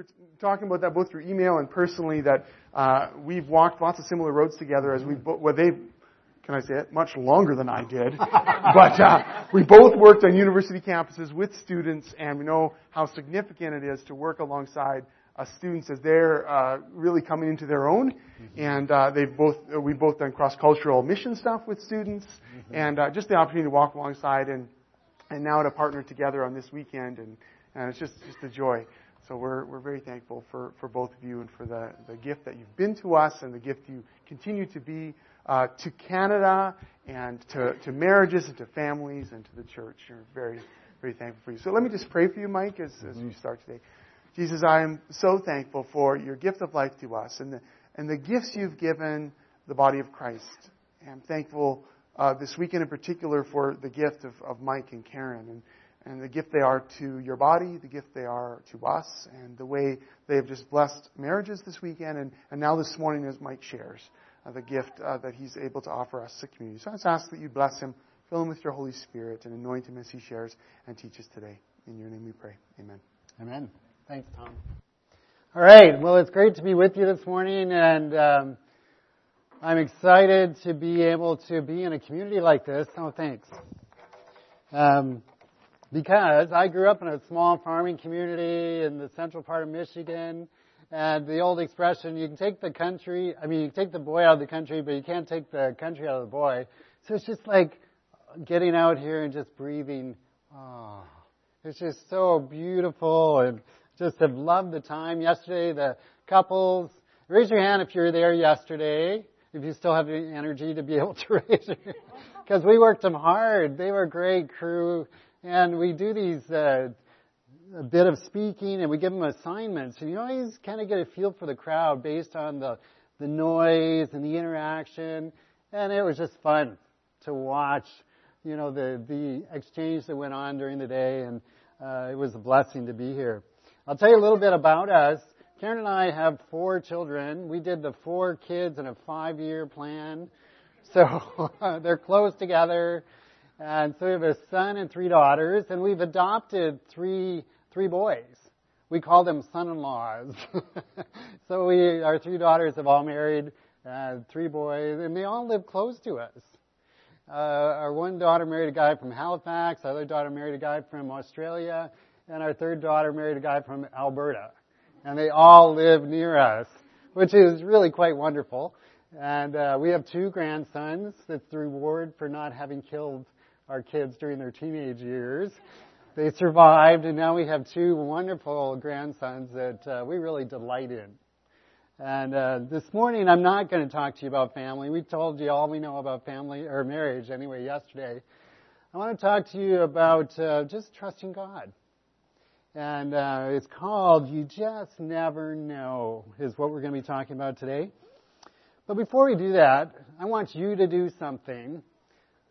were talking about that both through email and personally. That uh, we've walked lots of similar roads together as we well they can I say it much longer than I did, but uh, we both worked on university campuses with students, and we know how significant it is to work alongside uh, students as they're uh, really coming into their own. Mm-hmm. And uh, they've both uh, we've both done cross cultural mission stuff with students, mm-hmm. and uh, just the opportunity to walk alongside and and now to partner together on this weekend, and and it's just just a joy. So we're we're very thankful for for both of you and for the the gift that you've been to us and the gift you continue to be uh, to Canada and to to marriages and to families and to the church. We're very very thankful for you. So let me just pray for you, Mike, as, as we start today. Jesus, I am so thankful for your gift of life to us and the, and the gifts you've given the body of Christ. And I'm thankful uh, this weekend in particular for the gift of, of Mike and Karen and, and the gift they are to your body, the gift they are to us, and the way they have just blessed marriages this weekend. And, and now this morning, as Mike shares, uh, the gift uh, that he's able to offer us as a community. So I just ask that you bless him, fill him with your Holy Spirit, and anoint him as he shares and teaches today. In your name we pray. Amen. Amen. Thanks, Tom. All right. Well, it's great to be with you this morning, and um, I'm excited to be able to be in a community like this. Oh, thanks. Um, because I grew up in a small farming community in the central part of Michigan, and the old expression, you can take the country, I mean, you can take the boy out of the country, but you can't take the country out of the boy. So it's just like getting out here and just breathing. Oh, it's just so beautiful and just have loved the time. Yesterday, the couples, raise your hand if you were there yesterday, if you still have the energy to be able to raise your hand. Because we worked them hard. They were a great crew. And we do these, uh, a bit of speaking and we give them assignments. And you always kind of get a feel for the crowd based on the, the noise and the interaction. And it was just fun to watch, you know, the, the exchange that went on during the day. And, uh, it was a blessing to be here. I'll tell you a little bit about us. Karen and I have four children. We did the four kids in a five year plan. So they're close together. And so we have a son and three daughters, and we've adopted three, three boys. We call them son-in-laws. so we, our three daughters have all married, uh, three boys, and they all live close to us. Uh, our one daughter married a guy from Halifax, our other daughter married a guy from Australia, and our third daughter married a guy from Alberta. And they all live near us, which is really quite wonderful. And uh, we have two grandsons. That's the reward for not having killed our kids during their teenage years. They survived, and now we have two wonderful grandsons that uh, we really delight in. And uh, this morning, I'm not going to talk to you about family. We told you all we know about family or marriage anyway yesterday. I want to talk to you about uh, just trusting God. And uh, it's called You Just Never Know, is what we're going to be talking about today. But before we do that, I want you to do something.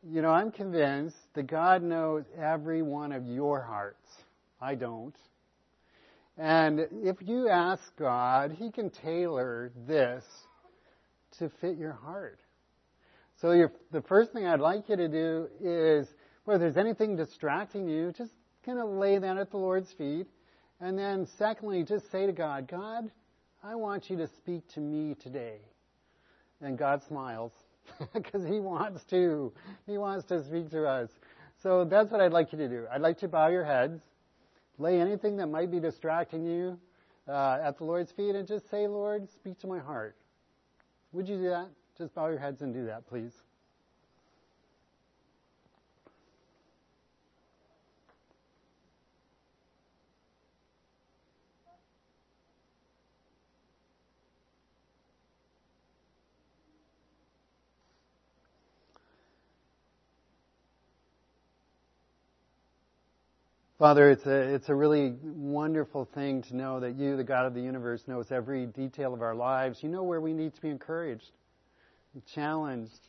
You know, I'm convinced that God knows every one of your hearts. I don't. And if you ask God, He can tailor this to fit your heart. So the first thing I'd like you to do is, whether there's anything distracting you, just kind of lay that at the Lord's feet. And then, secondly, just say to God, God, I want you to speak to me today. And God smiles because He wants to. He wants to speak to us. So that's what I'd like you to do. I'd like to bow your heads, lay anything that might be distracting you uh, at the Lord's feet, and just say, Lord, speak to my heart. Would you do that? Just bow your heads and do that, please. Father, it's a, it's a really wonderful thing to know that you, the God of the universe, knows every detail of our lives. You know where we need to be encouraged, challenged,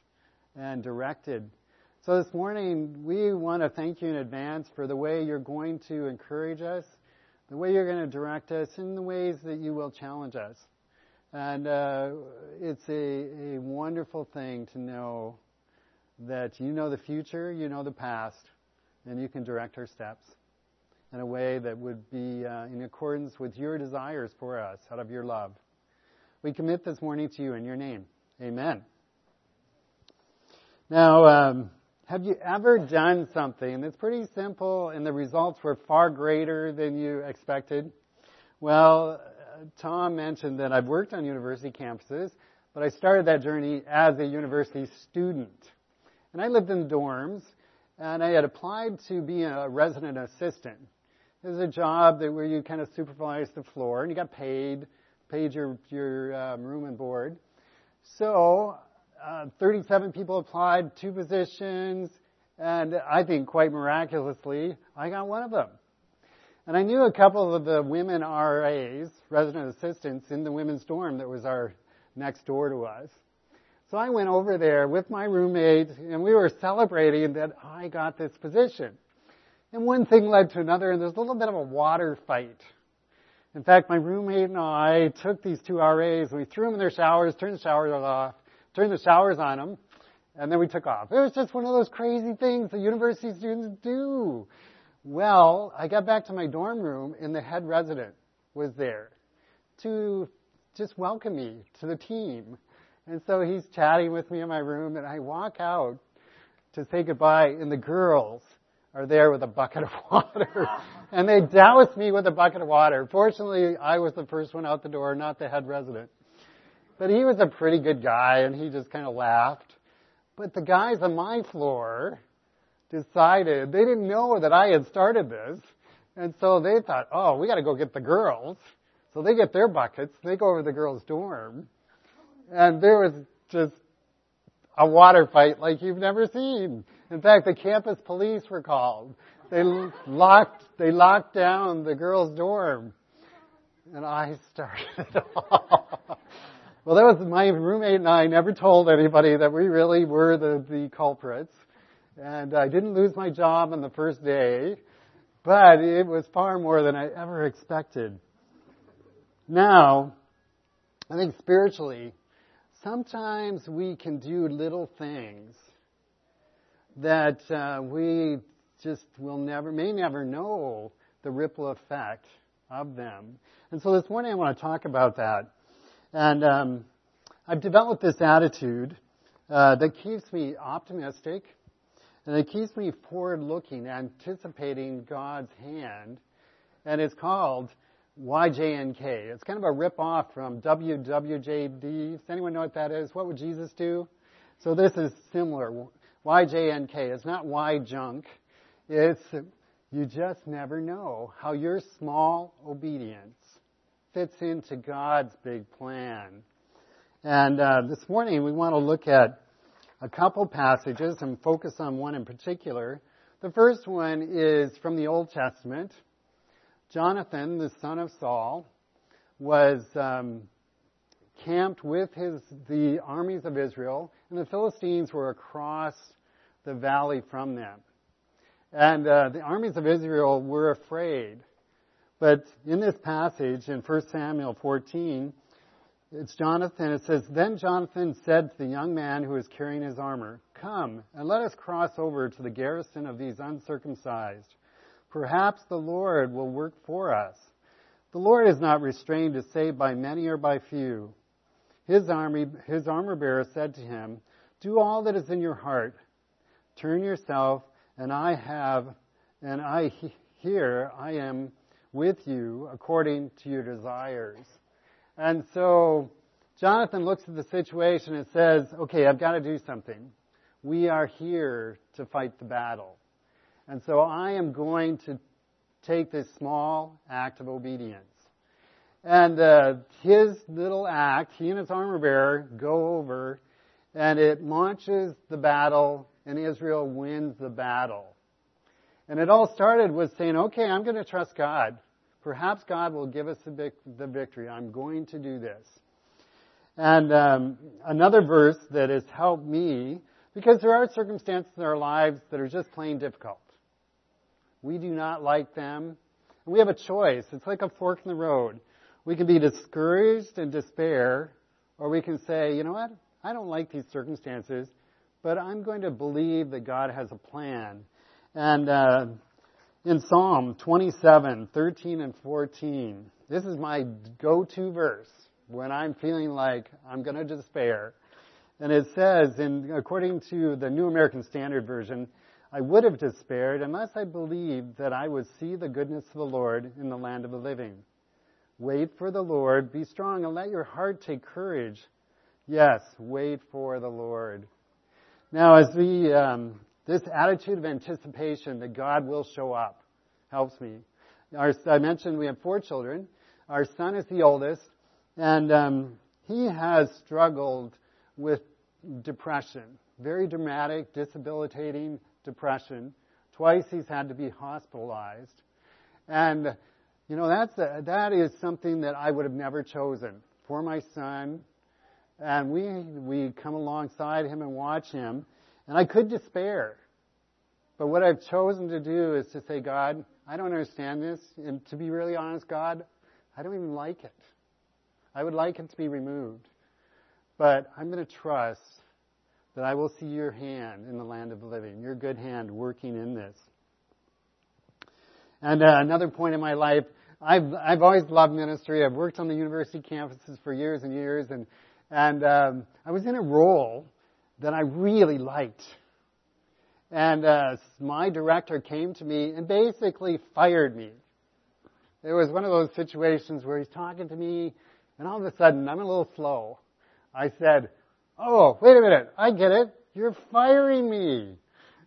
and directed. So this morning, we want to thank you in advance for the way you're going to encourage us, the way you're going to direct us, and the ways that you will challenge us. And uh, it's a, a wonderful thing to know that you know the future, you know the past, and you can direct our steps. In a way that would be uh, in accordance with your desires for us out of your love. We commit this morning to you in your name. Amen. Now, um, have you ever done something that's pretty simple and the results were far greater than you expected? Well, uh, Tom mentioned that I've worked on university campuses, but I started that journey as a university student. And I lived in dorms, and I had applied to be a resident assistant. It was a job that where you kind of supervise the floor, and you got paid, paid your your um, room and board. So uh, 37 people applied, two positions, and I think quite miraculously, I got one of them. And I knew a couple of the women RAs, resident assistants, in the women's dorm that was our next door to us. So I went over there with my roommate, and we were celebrating that I got this position. And one thing led to another, and there's a little bit of a water fight. In fact, my roommate and I took these two RAs, we threw them in their showers, turned the showers off, turned the showers on them, and then we took off. It was just one of those crazy things that university students do. Well, I got back to my dorm room and the head resident was there to just welcome me to the team. And so he's chatting with me in my room and I walk out to say goodbye and the girls are there with a bucket of water. and they doused me with a bucket of water. Fortunately, I was the first one out the door, not the head resident. But he was a pretty good guy and he just kind of laughed. But the guys on my floor decided, they didn't know that I had started this. And so they thought, oh, we gotta go get the girls. So they get their buckets, they go over to the girls' dorm. And there was just a water fight like you've never seen. In fact, the campus police were called. They locked, they locked down the girls' dorm. And I started it all. Well, that was my roommate and I never told anybody that we really were the, the culprits. And I didn't lose my job on the first day, but it was far more than I ever expected. Now, I think spiritually, sometimes we can do little things that uh, we just will never, may never know the ripple effect of them. And so this morning I want to talk about that. And um, I've developed this attitude uh, that keeps me optimistic and it keeps me forward looking, anticipating God's hand. And it's called YJNK. It's kind of a rip off from WWJD. Does anyone know what that is? What would Jesus do? So this is similar. YJNK. It's not Y junk. It's you just never know how your small obedience fits into God's big plan. And uh, this morning we want to look at a couple passages and focus on one in particular. The first one is from the Old Testament. Jonathan, the son of Saul, was um, camped with his the armies of Israel, and the Philistines were across the valley from them. And uh, the armies of Israel were afraid but in this passage in 1 Samuel 14, it's Jonathan. It says, Then Jonathan said to the young man who was carrying his armor, Come and let us cross over to the garrison of these uncircumcised. Perhaps the Lord will work for us. The Lord is not restrained to save by many or by few. His army, his armor bearer said to him, Do all that is in your heart. Turn yourself, and I have, and I here I am with you according to your desires. And so Jonathan looks at the situation and says, okay, I've got to do something. We are here to fight the battle. And so I am going to take this small act of obedience. And uh, his little act, he and his armor bearer go over, and it launches the battle, and Israel wins the battle. And it all started with saying, okay, I'm going to trust God. Perhaps God will give us the victory. I'm going to do this. And um, another verse that has helped me, because there are circumstances in our lives that are just plain difficult. We do not like them. We have a choice. It's like a fork in the road. We can be discouraged and despair, or we can say, you know what? I don't like these circumstances, but I'm going to believe that God has a plan. And uh, in Psalm 27, 13 and 14. This is my go-to verse when I'm feeling like I'm going to despair. And it says, in, according to the New American Standard Version, I would have despaired unless I believed that I would see the goodness of the Lord in the land of the living. Wait for the Lord, be strong, and let your heart take courage. Yes, wait for the Lord. Now, as we, um, this attitude of anticipation that God will show up helps me. Our, I mentioned we have four children. Our son is the oldest, and um, he has struggled with depression, very dramatic, debilitating depression. Twice he's had to be hospitalized. And, you know, that's a, that is something that I would have never chosen for my son. And we, we come alongside him and watch him. And I could despair. But what I've chosen to do is to say, God, I don't understand this. And to be really honest, God, I don't even like it. I would like it to be removed. But I'm going to trust that I will see your hand in the land of the living, your good hand working in this. And uh, another point in my life, I've I've always loved ministry. I've worked on the university campuses for years and years, and and um, I was in a role that I really liked. And uh, my director came to me and basically fired me. It was one of those situations where he's talking to me, and all of a sudden I'm a little slow. I said, "Oh, wait a minute, I get it. You're firing me."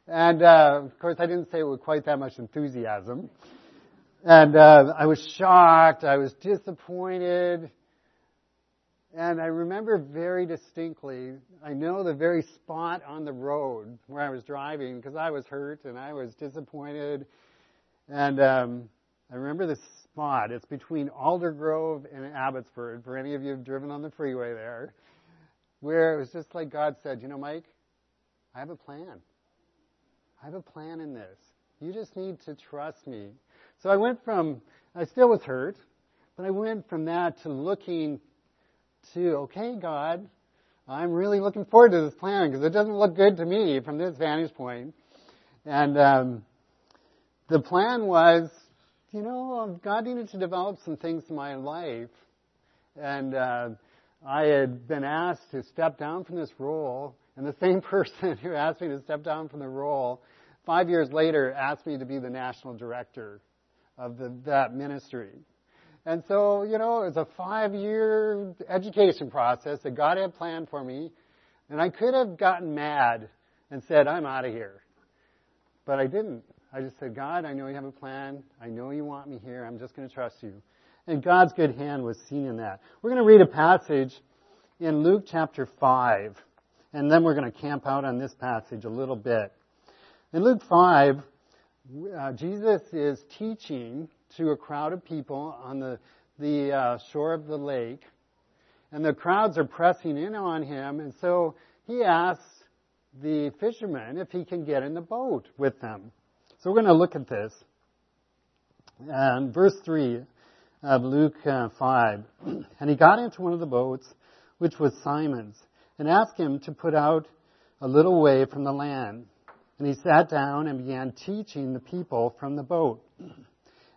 And uh, of course, I didn't say it with quite that much enthusiasm. And uh, I was shocked. I was disappointed. And I remember very distinctly, I know the very spot on the road where I was driving because I was hurt and I was disappointed. And um, I remember the spot. It's between Aldergrove and Abbotsford, for any of you who've driven on the freeway there, where it was just like God said, You know, Mike, I have a plan. I have a plan in this. You just need to trust me. So I went from, I still was hurt, but I went from that to looking to, okay, God, I'm really looking forward to this plan because it doesn't look good to me from this vantage point. And um, the plan was, you know, God needed to develop some things in my life, and uh, I had been asked to step down from this role, and the same person who asked me to step down from the role, five years later, asked me to be the national director of the, that ministry. And so, you know, it was a five year education process that God had planned for me. And I could have gotten mad and said, I'm out of here. But I didn't. I just said, God, I know you have a plan. I know you want me here. I'm just going to trust you. And God's good hand was seen in that. We're going to read a passage in Luke chapter 5. And then we're going to camp out on this passage a little bit. In Luke 5, uh, Jesus is teaching to a crowd of people on the, the uh, shore of the lake, and the crowds are pressing in on him, and so he asks the fishermen if he can get in the boat with them. So we're going to look at this. And verse 3 of Luke uh, 5. And he got into one of the boats, which was Simon's, and asked him to put out a little way from the land. And he sat down and began teaching the people from the boat.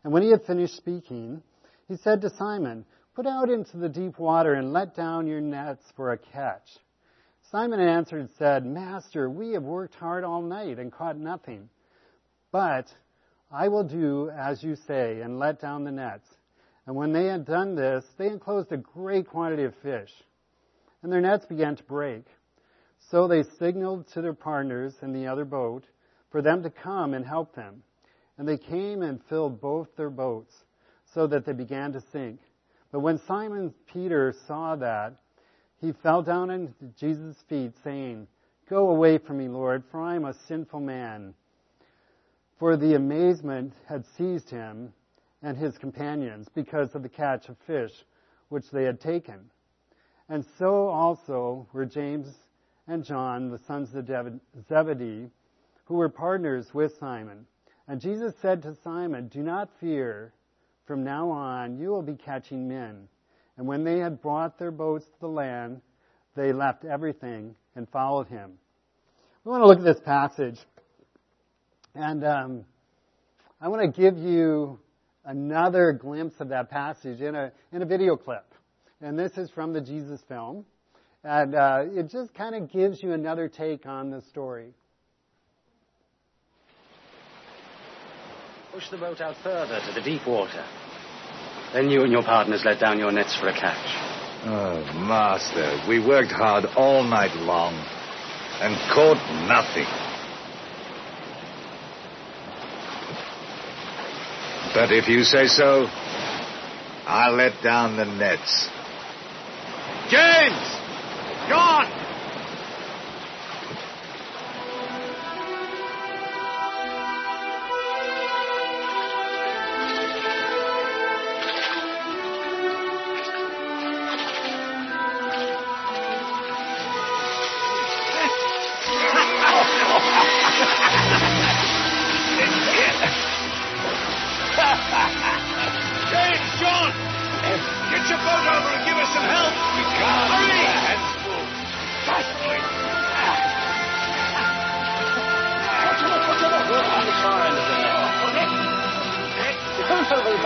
And when he had finished speaking, he said to Simon, Put out into the deep water and let down your nets for a catch. Simon answered and said, Master, we have worked hard all night and caught nothing. But I will do as you say and let down the nets. And when they had done this, they enclosed a great quantity of fish. And their nets began to break. So they signaled to their partners in the other boat for them to come and help them. And they came and filled both their boats, so that they began to sink. But when Simon Peter saw that, he fell down at Jesus' feet, saying, Go away from me, Lord, for I am a sinful man. For the amazement had seized him and his companions because of the catch of fish which they had taken. And so also were James and John, the sons of Zebedee, who were partners with Simon. And Jesus said to Simon, Do not fear. From now on, you will be catching men. And when they had brought their boats to the land, they left everything and followed him. We want to look at this passage. And um, I want to give you another glimpse of that passage in a, in a video clip. And this is from the Jesus film. And uh, it just kind of gives you another take on the story. Push the boat out further to the deep water. Then you and your partners let down your nets for a catch. Oh, Master, we worked hard all night long and caught nothing. But if you say so, I'll let down the nets. James! John!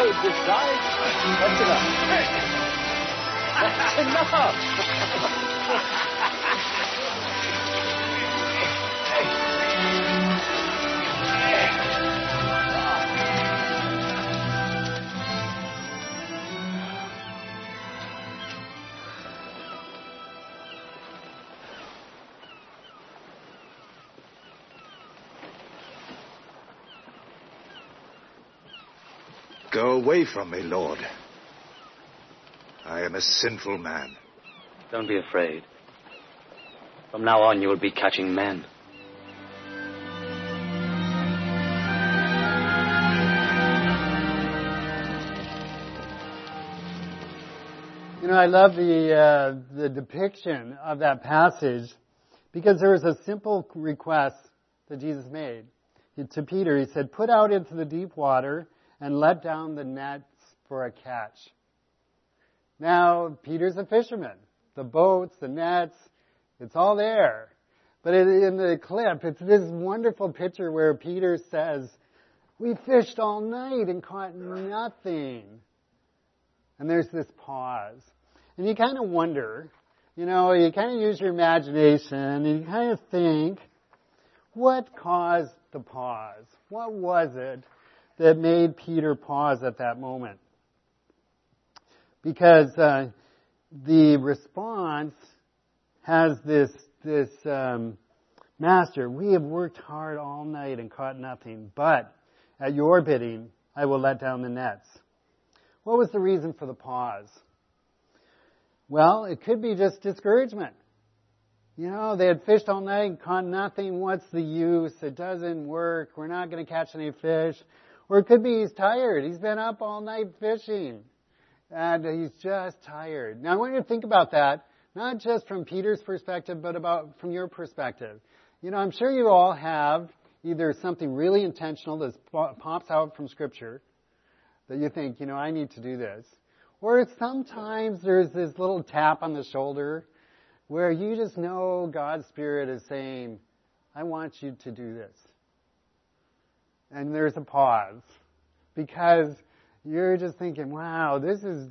Overload this side. That's enough. That's enough. Away from me, Lord. I am a sinful man. Don't be afraid. From now on, you will be catching men. You know, I love the uh, the depiction of that passage because there was a simple request that Jesus made to Peter. He said, "Put out into the deep water and let down the nets for a catch." Now, Peter's a fisherman. The boats, the nets, it's all there. But in the clip, it's this wonderful picture where Peter says, "We fished all night and caught nothing." And there's this pause. And you kind of wonder, you know, you kind of use your imagination and you kind of think, what caused the pause? What was it that made Peter pause at that moment? Because uh, the response has this this um, master. We have worked hard all night and caught nothing, but at your bidding, I will let down the nets. What was the reason for the pause? Well, it could be just discouragement. You know, they had fished all night and caught nothing. What's the use? It doesn't work. We're not going to catch any fish. Or it could be he's tired. He's been up all night fishing. And he's just tired. Now I want you to think about that, not just from Peter's perspective, but about from your perspective. You know, I'm sure you all have either something really intentional that pops out from scripture that you think, you know, I need to do this. Or sometimes there's this little tap on the shoulder where you just know God's Spirit is saying, I want you to do this. And there's a pause because you're just thinking, wow, this is,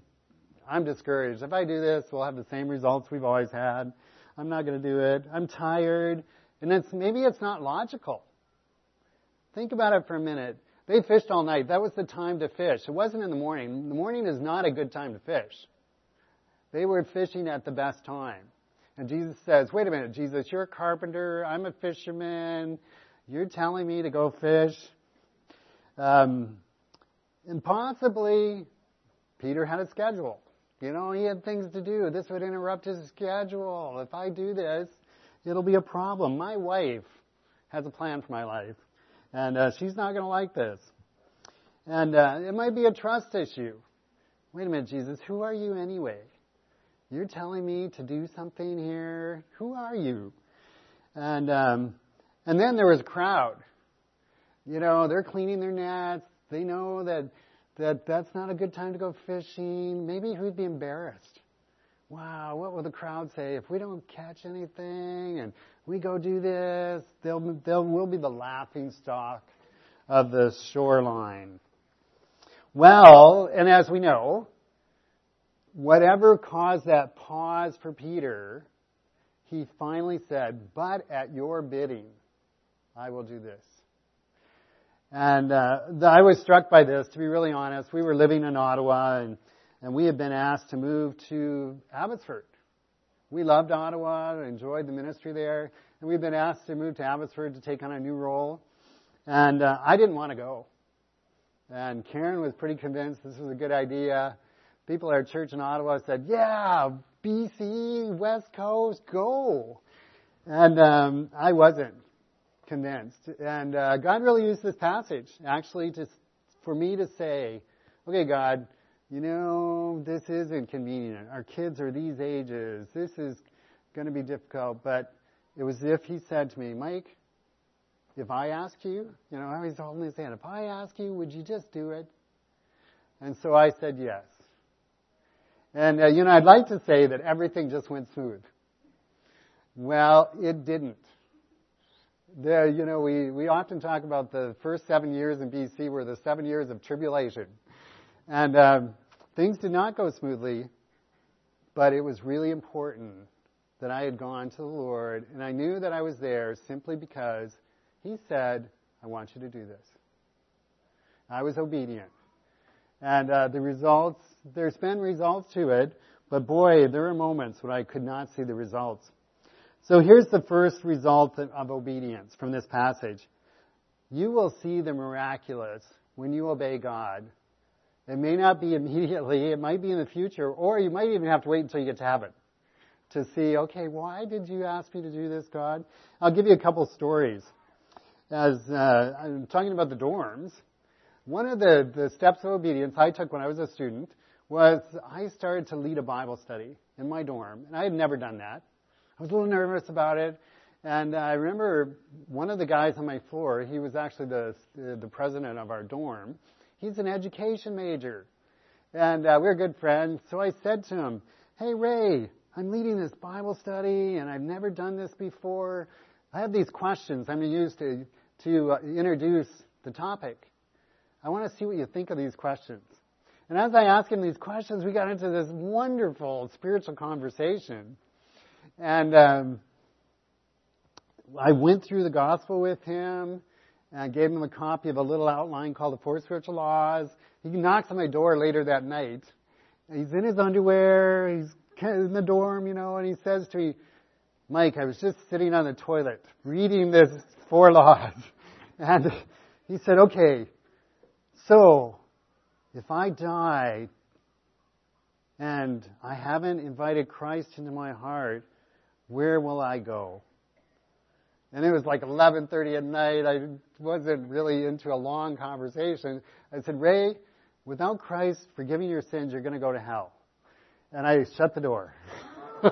I'm discouraged. If I do this, we'll have the same results we've always had. I'm not going to do it. I'm tired. And it's, maybe it's not logical. Think about it for a minute. They fished all night. That was the time to fish. It wasn't in the morning. The morning is not a good time to fish. They were fishing at the best time. And Jesus says, wait a minute, Jesus, you're a carpenter. I'm a fisherman. You're telling me to go fish. Um, and possibly Peter had a schedule. You know, he had things to do. This would interrupt his schedule. If I do this, it'll be a problem. My wife has a plan for my life. And uh, she's not going to like this. And uh, it might be a trust issue. Wait a minute, Jesus, who are you anyway? You're telling me to do something here? Who are you? And um, and then there was a crowd. You know, they're cleaning their nets. They know that that that's not a good time to go fishing. Maybe he'd be embarrassed. Wow, what will the crowd say if we don't catch anything and we go do this? They'll they'll we'll be the laughing stock of the shoreline. Well, and as we know, whatever caused that pause for Peter, he finally said, But at your bidding, I will do this. And uh, I was struck by this, to be really honest. We were living in Ottawa, and, and we had been asked to move to Abbotsford. We loved Ottawa, enjoyed the ministry there, and we've been asked to move to Abbotsford to take on a new role. And uh, I didn't want to go. And Karen was pretty convinced this was a good idea. People at our church in Ottawa said, yeah, BC, West Coast, go. And um, I wasn't convinced. And uh, God really used this passage actually to, for me to say, okay, God, you know, this isn't convenient. Our kids are these ages. This is going to be difficult. But it was as if He said to me, Mike, if I ask you, you know, was holding his hand, if I ask you, would you just do it? And so I said yes. And, uh, you know, I'd like to say that everything just went smooth. Well, it didn't. The, you know, we, we often talk about the first seven years in BC were the seven years of tribulation. And um, things did not go smoothly, but it was really important that I had gone to the Lord, and I knew that I was there simply because He said, I want you to do this. I was obedient. And uh, the results, there's been results to it, but boy, there are moments when I could not see the results. So here's the first result of obedience from this passage. You will see the miraculous when you obey God. It may not be immediately, it might be in the future, or you might even have to wait until you get to heaven to see, okay, why did you ask me to do this, God? I'll give you a couple stories. As uh, I'm talking about the dorms, one of the, the steps of obedience I took when I was a student was I started to lead a Bible study in my dorm, and I had never done that. I was a little nervous about it. And I remember one of the guys on my floor, he was actually the, the president of our dorm. He's an education major. And uh, we we're good friends. So I said to him, Hey, Ray, I'm leading this Bible study and I've never done this before. I have these questions I'm going to use to, to uh, introduce the topic. I want to see what you think of these questions. And as I asked him these questions, we got into this wonderful spiritual conversation. And um, I went through the gospel with him. And I gave him a copy of a little outline called The Four Spiritual Laws. He knocks on my door later that night. He's in his underwear. He's in the dorm, you know, and he says to me, Mike, I was just sitting on the toilet reading this four laws. And he said, okay, so if I die and I haven't invited Christ into my heart, where will I go? And it was like 11:30 at night. I wasn't really into a long conversation. I said, "Ray, without Christ forgiving your sins, you're going to go to hell." And I shut the door.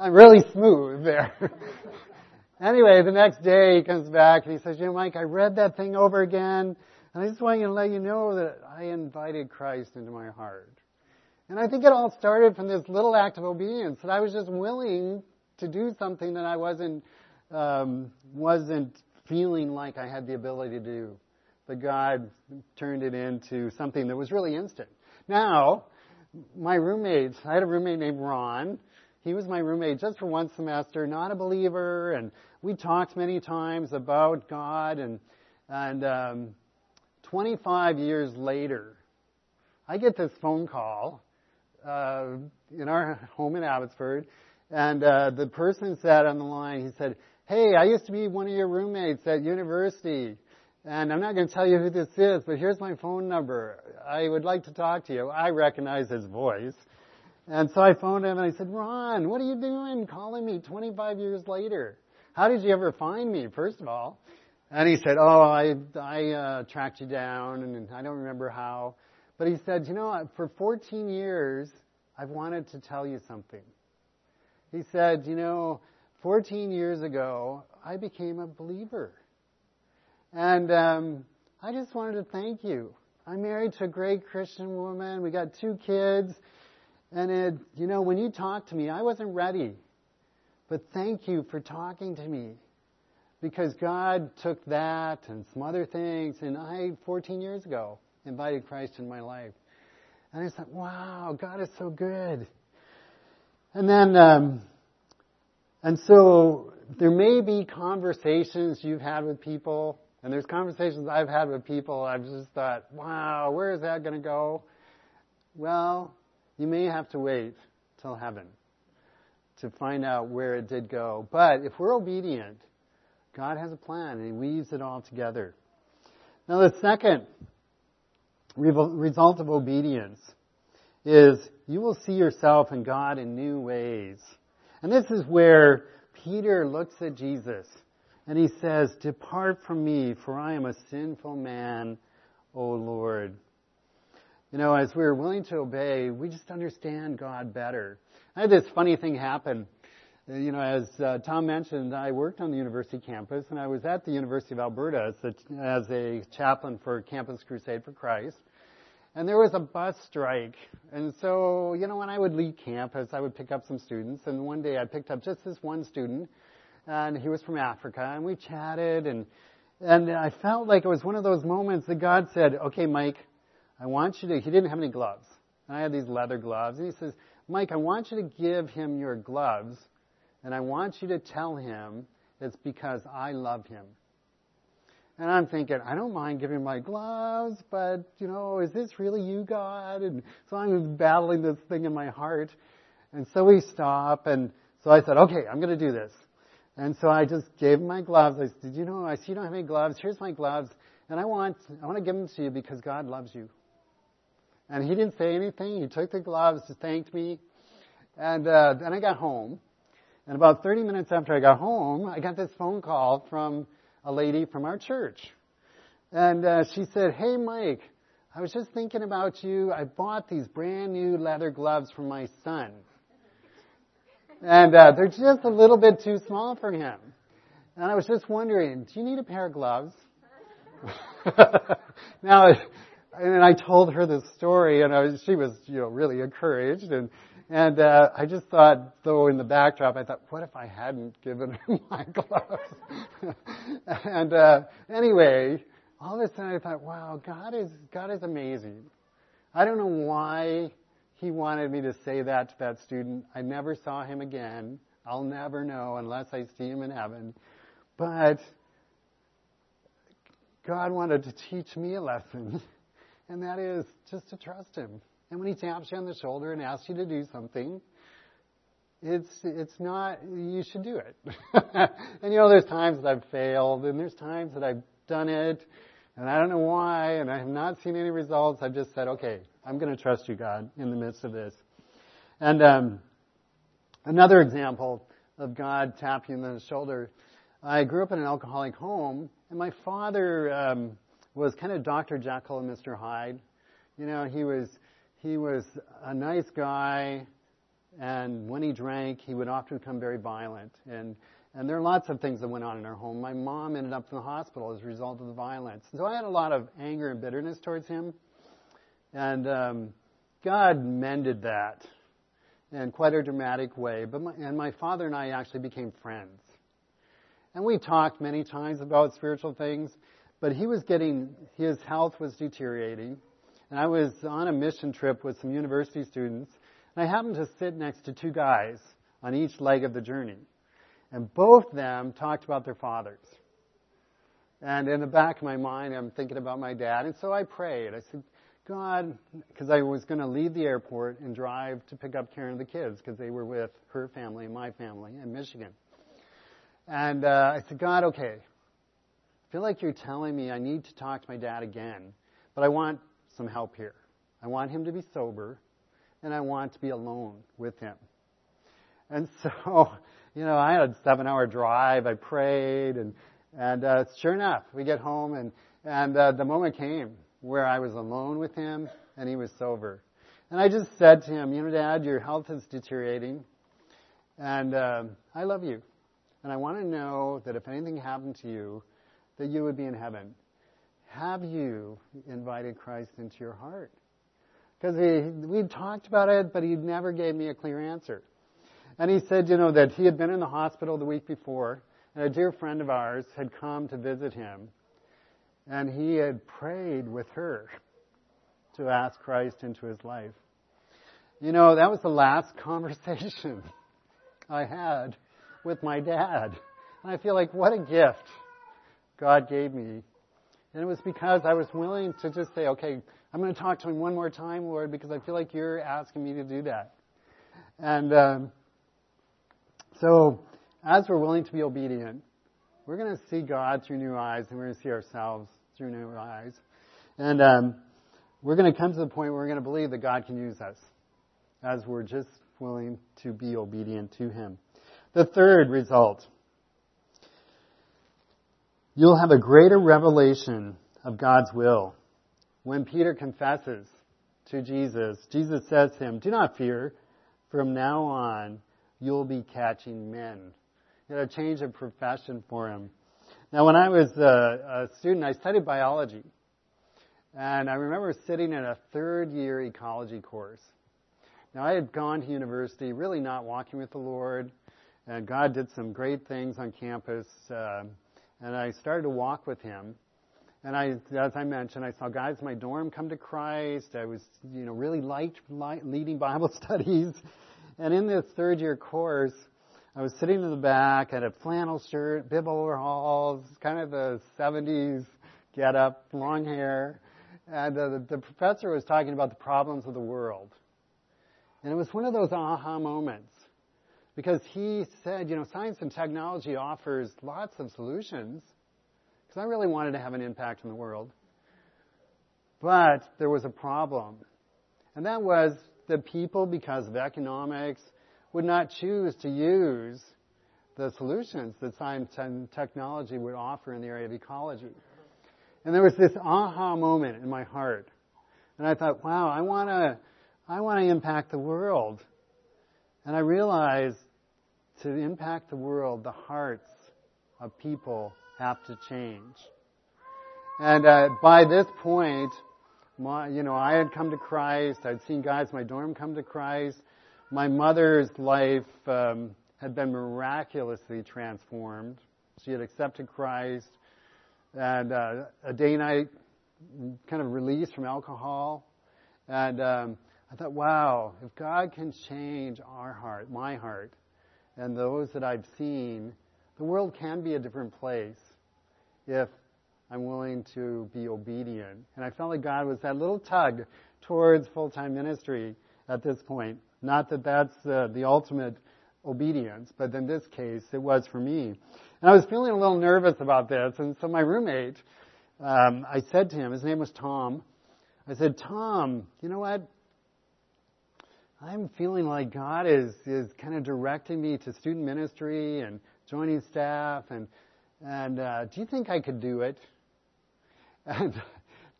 I'm really smooth there. anyway, the next day he comes back and he says, "You know, Mike, I read that thing over again, and I just want you to let you know that I invited Christ into my heart." And I think it all started from this little act of obedience that I was just willing to do something that I wasn't um, wasn't feeling like I had the ability to do. But God turned it into something that was really instant. Now, my roommates, I had a roommate named Ron. He was my roommate just for one semester, not a believer, and we talked many times about God. And and um, 25 years later, I get this phone call uh, in our home in Abbotsford, and uh, the person said on the line, he said, "Hey, I used to be one of your roommates at university." And I'm not going to tell you who this is, but here's my phone number. I would like to talk to you. I recognize his voice. And so I phoned him and I said, Ron, what are you doing calling me 25 years later? How did you ever find me, first of all? And he said, oh, I, I uh, tracked you down and I don't remember how. But he said, you know, for 14 years, I've wanted to tell you something. He said, you know, 14 years ago, I became a believer. And um, I just wanted to thank you. I'm married to a great Christian woman. We got two kids. And it, you know, when you talked to me, I wasn't ready. But thank you for talking to me. because God took that and some other things, and I, 14 years ago, invited Christ in my life. And I thought, wow, God is so good. And then, um, and so there may be conversations you've had with people, and there's conversations I've had with people. I've just thought, wow, where is that going to go? Well, you may have to wait till heaven to find out where it did go. But if we're obedient, God has a plan and He weaves it all together. Now, the second result of obedience is you will see yourself and God in new ways. And this is where Peter looks at Jesus and he says, Depart from me, for I am a sinful man, O Lord. You know, as we're willing to obey, we just understand God better. I had this funny thing happen. You know, as uh, Tom mentioned, I worked on the university campus, and I was at the University of Alberta as a, as a chaplain for Campus Crusade for Christ. And there was a bus strike. And so, you know, when I would leave campus, I would pick up some students. And one day I picked up just this one student, and he was from Africa, and we chatted, and and I felt like it was one of those moments that God said, "Okay, Mike, I want you to." He didn't have any gloves. And I had these leather gloves, and he says, "Mike, I want you to give him your gloves, and I want you to tell him it's because I love him." And I'm thinking, I don't mind giving my gloves, but, you know, is this really you, God? And so I'm battling this thing in my heart. And so we stop, and so I said, okay, I'm going to do this. And so I just gave him my gloves. I said, you know, I see you don't have any gloves. Here's my gloves. And I want, I want to give them to you because God loves you. And he didn't say anything. He took the gloves, thanked me. And uh, then I got home. And about 30 minutes after I got home, I got this phone call from a lady from our church. And uh, she said, Hey, Mike, I was just thinking about you. I bought these brand new leather gloves for my son. And uh, they're just a little bit too small for him. And I was just wondering, do you need a pair of gloves? now, and I told her this story, and I was, she was, you know, really encouraged. And and uh, I just thought, though, in the backdrop, I thought, what if I hadn't given him my gloves? and uh, anyway, all of a sudden I thought, wow, God is God is amazing. I don't know why he wanted me to say that to that student. I never saw him again. I'll never know unless I see him in heaven. But God wanted to teach me a lesson, and that is just to trust him. And when he taps you on the shoulder and asks you to do something, it's it's not you should do it. and you know, there's times that I've failed, and there's times that I've done it, and I don't know why, and I have not seen any results. I've just said, okay, I'm going to trust you, God, in the midst of this. And um, another example of God tapping on the shoulder. I grew up in an alcoholic home, and my father um, was kind of Dr. Jekyll and Mr. Hyde. You know, he was he was a nice guy, and when he drank, he would often become very violent. And and there are lots of things that went on in our home. My mom ended up in the hospital as a result of the violence. So I had a lot of anger and bitterness towards him. And um, God mended that in quite a dramatic way. But my, and my father and I actually became friends. And we talked many times about spiritual things, but he was getting, his health was deteriorating and I was on a mission trip with some university students, and I happened to sit next to two guys on each leg of the journey. And both of them talked about their fathers. And in the back of my mind, I'm thinking about my dad. And so I prayed. I said, God, because I was going to leave the airport and drive to pick up Karen and the kids because they were with her family and my family in Michigan. And uh, I said, God, okay, I feel like you're telling me I need to talk to my dad again, but I want some help here. I want him to be sober, and I want to be alone with him. And so, you know, I had a seven hour drive. I prayed, and, and uh, sure enough, we get home, and, and uh, the moment came where I was alone with him, and he was sober. And I just said to him, You know, Dad, your health is deteriorating, and uh, I love you. And I want to know that if anything happened to you, that you would be in heaven have you invited Christ into your heart? Because we talked about it, but he never gave me a clear answer. And he said, you know, that he had been in the hospital the week before, And a dear friend of ours had come to visit him, and he had prayed with her to ask Christ into his life. You know, that was the last conversation I had with my dad. And I feel like what a gift God gave me. And it was because I was willing to just say, okay, I'm going to talk to him one more time, Lord, because I feel like you're asking me to do that. And um, so, as we're willing to be obedient, we're going to see God through new eyes, and we're going to see ourselves through new eyes. And um, we're going to come to the point where we're going to believe that God can use us as we're just willing to be obedient to Him. The third result you'll have a greater revelation of God's will. When Peter confesses to Jesus, Jesus says to him, Do not fear. From now on, you'll be catching men. You a change of profession for him. Now, when I was a, a student, I studied biology. And I remember sitting in a third year ecology course. Now, I had gone to university really not walking with the Lord, and God did some great things on campus. Uh, and I started to walk with Him. And I, as I mentioned, I saw guys in my dorm come to Christ. I was, you know, really liked leading Bible studies. And in this third year course, I was sitting in the back, had a flannel shirt, bib overalls, kind of the 70s get up, long hair. And uh, the, the professor was talking about the problems of the world. And it was one of those aha moments. Because he said, you know, science and technology offers lots of solutions. Because I really wanted to have an impact in the world. But there was a problem. And that was that people, because of economics, would not choose to use the solutions that science and technology would offer in the area of ecology. And there was this aha moment in my heart. And I thought, wow, I want to, I want to impact the world. And I realized to impact the world, the hearts of people have to change. And uh, by this point, my, you know, I had come to Christ. I'd seen guys in my dorm come to Christ my mother's life um, had been miraculously transformed. She had accepted Christ, and uh, a day night kind of released from alcohol. And um, I thought, wow, if God can change our heart, my heart, and those that I've seen, the world can be a different place if I'm willing to be obedient. And I felt like God was that little tug towards full-time ministry at this point. Not that that's uh, the ultimate obedience, but in this case, it was for me. And I was feeling a little nervous about this, and so my roommate, um, I said to him, his name was Tom, I said, Tom, you know what? I'm feeling like God is, is kind of directing me to student ministry and joining staff, and, and uh, do you think I could do it? And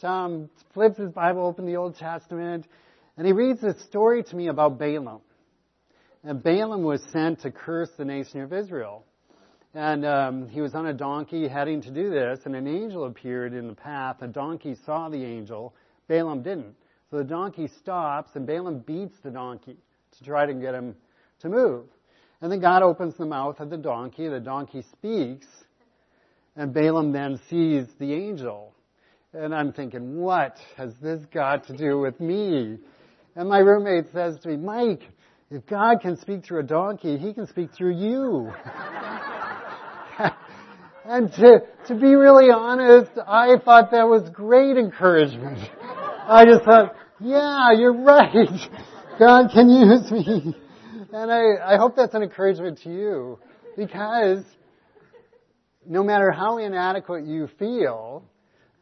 Tom flips his Bible open the Old Testament, and he reads this story to me about Balaam. And Balaam was sent to curse the nation of Israel. And um, he was on a donkey heading to do this, and an angel appeared in the path. The donkey saw the angel. Balaam didn't. So the donkey stops, and Balaam beats the donkey to try to get him to move. And then God opens the mouth of the donkey. The donkey speaks, and Balaam then sees the angel. And I'm thinking, what has this got to do with me? And my roommate says to me, Mike, if God can speak through a donkey, he can speak through you. and to, to be really honest, I thought that was great encouragement. I just thought, yeah, you're right. God can use me. And I, I hope that's an encouragement to you because no matter how inadequate you feel,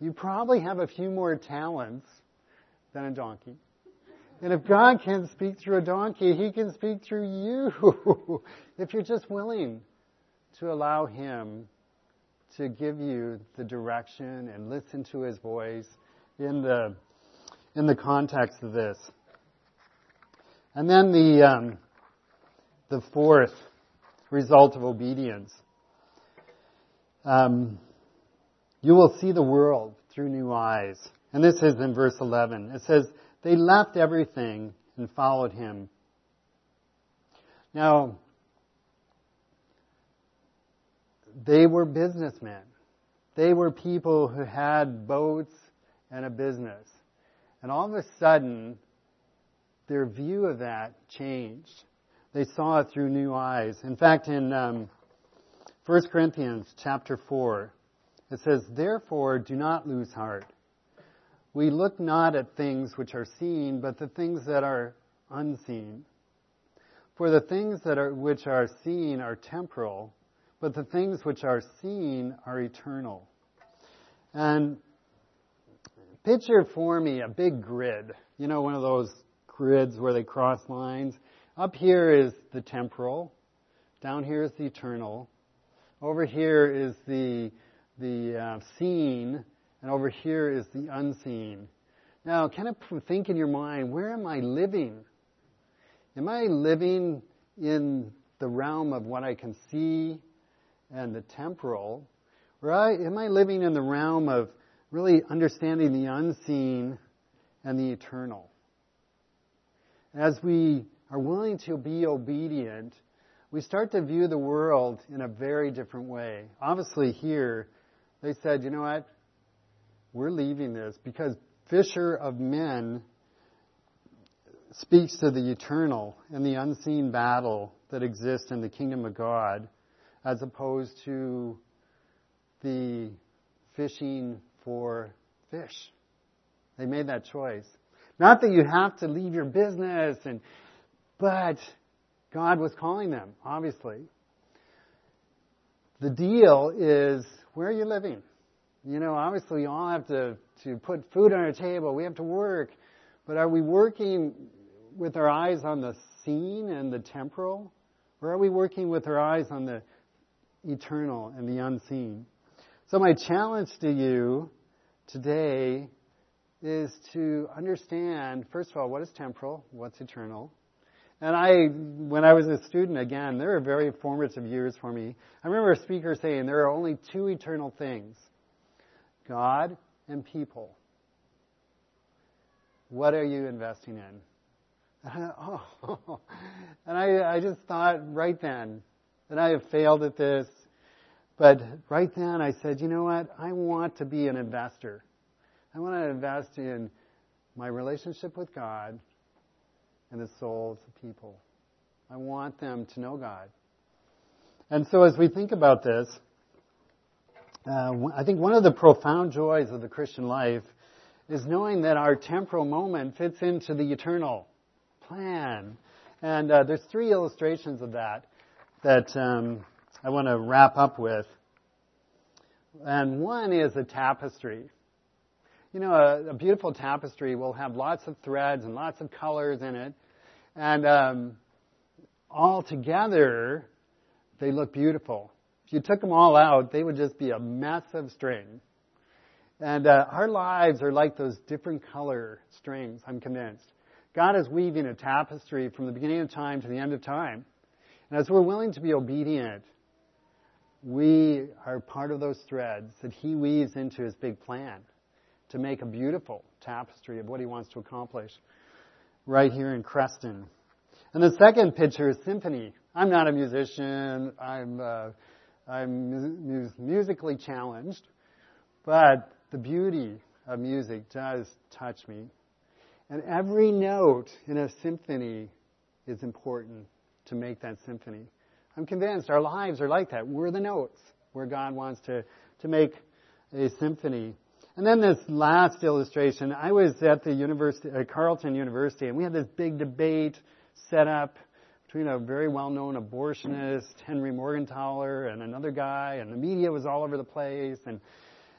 you probably have a few more talents than a donkey. And if God can speak through a donkey, He can speak through you. if you're just willing to allow Him to give you the direction and listen to His voice in the, in the context of this. And then the, um, the fourth result of obedience. Um, you will see the world through new eyes. And this is in verse 11. It says, they left everything and followed him. Now, they were businessmen. They were people who had boats and a business. And all of a sudden, their view of that changed. They saw it through new eyes. In fact, in um, 1 Corinthians chapter 4, it says, Therefore, do not lose heart. We look not at things which are seen, but the things that are unseen. For the things that are, which are seen are temporal, but the things which are seen are eternal. And picture for me a big grid. You know, one of those grids where they cross lines. Up here is the temporal. Down here is the eternal. Over here is the, the uh, seen. And over here is the unseen. Now, kind of think in your mind, where am I living? Am I living in the realm of what I can see and the temporal? Or am I living in the realm of really understanding the unseen and the eternal? As we are willing to be obedient, we start to view the world in a very different way. Obviously, here, they said, you know what? We're leaving this because Fisher of Men speaks to the eternal and the unseen battle that exists in the kingdom of God as opposed to the fishing for fish. They made that choice. Not that you have to leave your business and, but God was calling them, obviously. The deal is, where are you living? You know, obviously we all have to, to put food on our table. We have to work. But are we working with our eyes on the seen and the temporal? Or are we working with our eyes on the eternal and the unseen? So my challenge to you today is to understand, first of all, what is temporal, what's eternal. And I, when I was a student, again, there were very formative years for me. I remember a speaker saying there are only two eternal things God and people. What are you investing in? oh, and I, I just thought right then that I have failed at this. But right then I said, you know what? I want to be an investor. I want to invest in my relationship with God and the souls of people. I want them to know God. And so as we think about this, uh, I think one of the profound joys of the Christian life is knowing that our temporal moment fits into the eternal plan. And uh, there's three illustrations of that that um, I want to wrap up with. And one is a tapestry. You know, a, a, beautiful tapestry will have lots of threads and lots of colors in it. And um, all together, they look beautiful. If you took them all out, they would just be a mess of string. And uh, our lives are like those different color strings, I'm convinced. God is weaving a tapestry from the beginning of time to the end of time. And as we're willing to be obedient, we are part of those threads that He weaves into His big plan to make a beautiful tapestry of what He wants to accomplish right here in Creston. And the second picture is symphony. I'm not a musician. I'm, uh, I'm mu- musically challenged, but the beauty of music does touch me. And every note in a symphony is important to make that symphony. I'm convinced our lives are like that. We're the notes where God wants to, to make a symphony. And then this last illustration, I was at the university, at Carleton University, and we had this big debate set up between a very well-known abortionist, Henry Morgentaler, and another guy, and the media was all over the place, and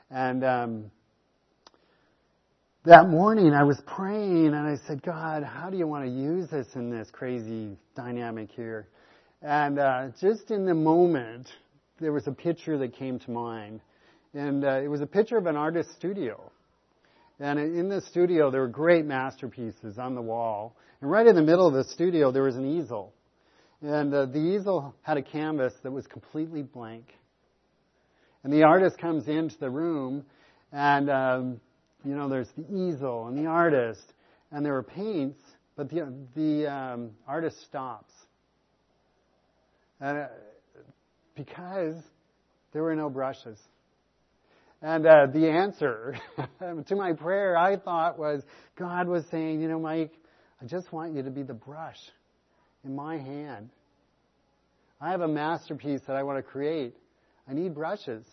and um, that morning I was praying and I said, God, how do you want to use this in this crazy dynamic here? And uh, just in the moment, there was a picture that came to mind. And uh, it was a picture of an artist's studio. And in the studio, there were great masterpieces on the wall. And right in the middle of the studio, there was an easel. And uh, the easel had a canvas that was completely blank. And the artist comes into the room, and um, you know, there's the easel and the artist, and there are paints, but the, the um, artist stops. And, uh, because there were no brushes. And uh, the answer to my prayer, I thought, was God was saying, you know, Mike, I just want you to be the brush in my hand. I have a masterpiece that I want to create. I need brushes.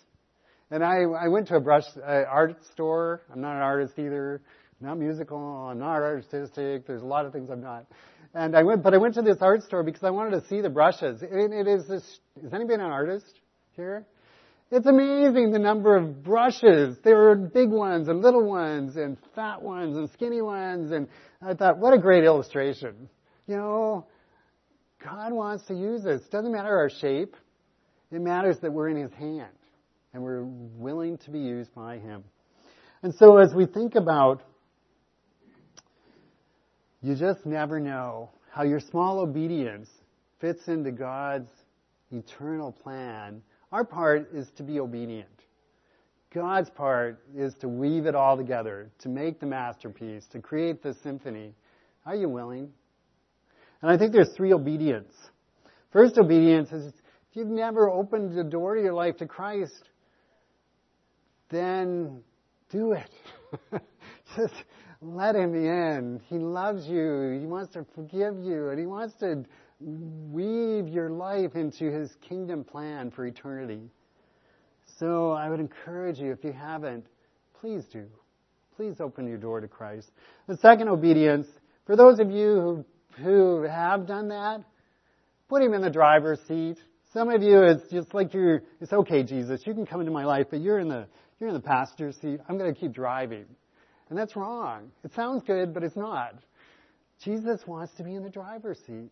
And I, I went to a brush uh, art store. I'm not an artist either. I'm not musical. I'm not artistic. There's a lot of things I'm not. And I went, but I went to this art store because I wanted to see the brushes. It, it is this. Is anybody an artist here? It's amazing the number of brushes. There are big ones and little ones and fat ones and skinny ones. And I thought, what a great illustration. You know, God wants to use us. It doesn't matter our shape. It matters that we're in His hand and we're willing to be used by Him. And so as we think about, you just never know how your small obedience fits into God's eternal plan our part is to be obedient. God's part is to weave it all together, to make the masterpiece, to create the symphony. Are you willing? And I think there's three obedience. First obedience is if you've never opened the door to your life to Christ, then do it. Just let him in. He loves you. He wants to forgive you and he wants to weave your life into His kingdom plan for eternity. So I would encourage you, if you haven't, please do. Please open your door to Christ. The second obedience, for those of you who, who have done that, put Him in the driver's seat. Some of you, it's just like you're, it's okay, Jesus, you can come into my life, but you're in the, you're in the passenger seat. I'm going to keep driving. And that's wrong. It sounds good, but it's not. Jesus wants to be in the driver's seat.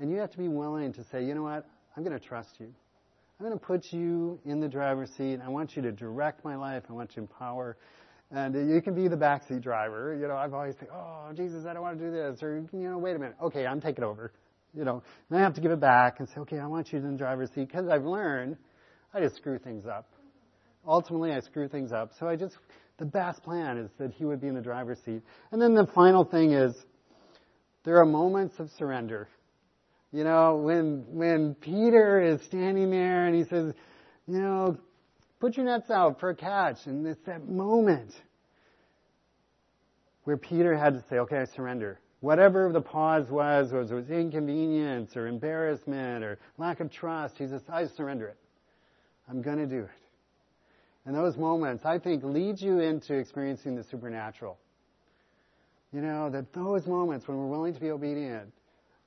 And you have to be willing to say, you know what? I'm going to trust you. I'm going to put you in the driver's seat. I want you to direct my life. I want you to empower. And you can be the backseat driver. You know, I've always think, oh, Jesus, I don't want to do this. Or, you know, wait a minute. Okay, I'm taking over. You know, and I have to give it back and say, okay, I want you in the driver's seat. Because I've learned I just screw things up. Ultimately, I screw things up. So I just, the best plan is that he would be in the driver's seat. And then the final thing is, there are moments of surrender. You know, when, when Peter is standing there and he says, you know, put your nets out for a catch. And it's that moment where Peter had to say, okay, I surrender. Whatever the pause was, was it was inconvenience or embarrassment or lack of trust, he says, I surrender it. I'm going to do it. And those moments, I think, lead you into experiencing the supernatural. You know, that those moments when we're willing to be obedient,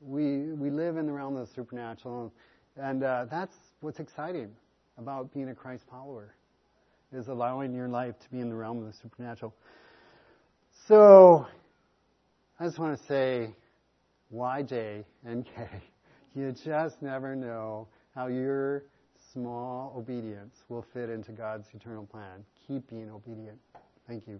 we, we live in the realm of the supernatural, and uh, that's what's exciting about being a Christ follower, is allowing your life to be in the realm of the supernatural. So, I just want to say, YJ and K, you just never know how your small obedience will fit into God's eternal plan. Keep being obedient. Thank you.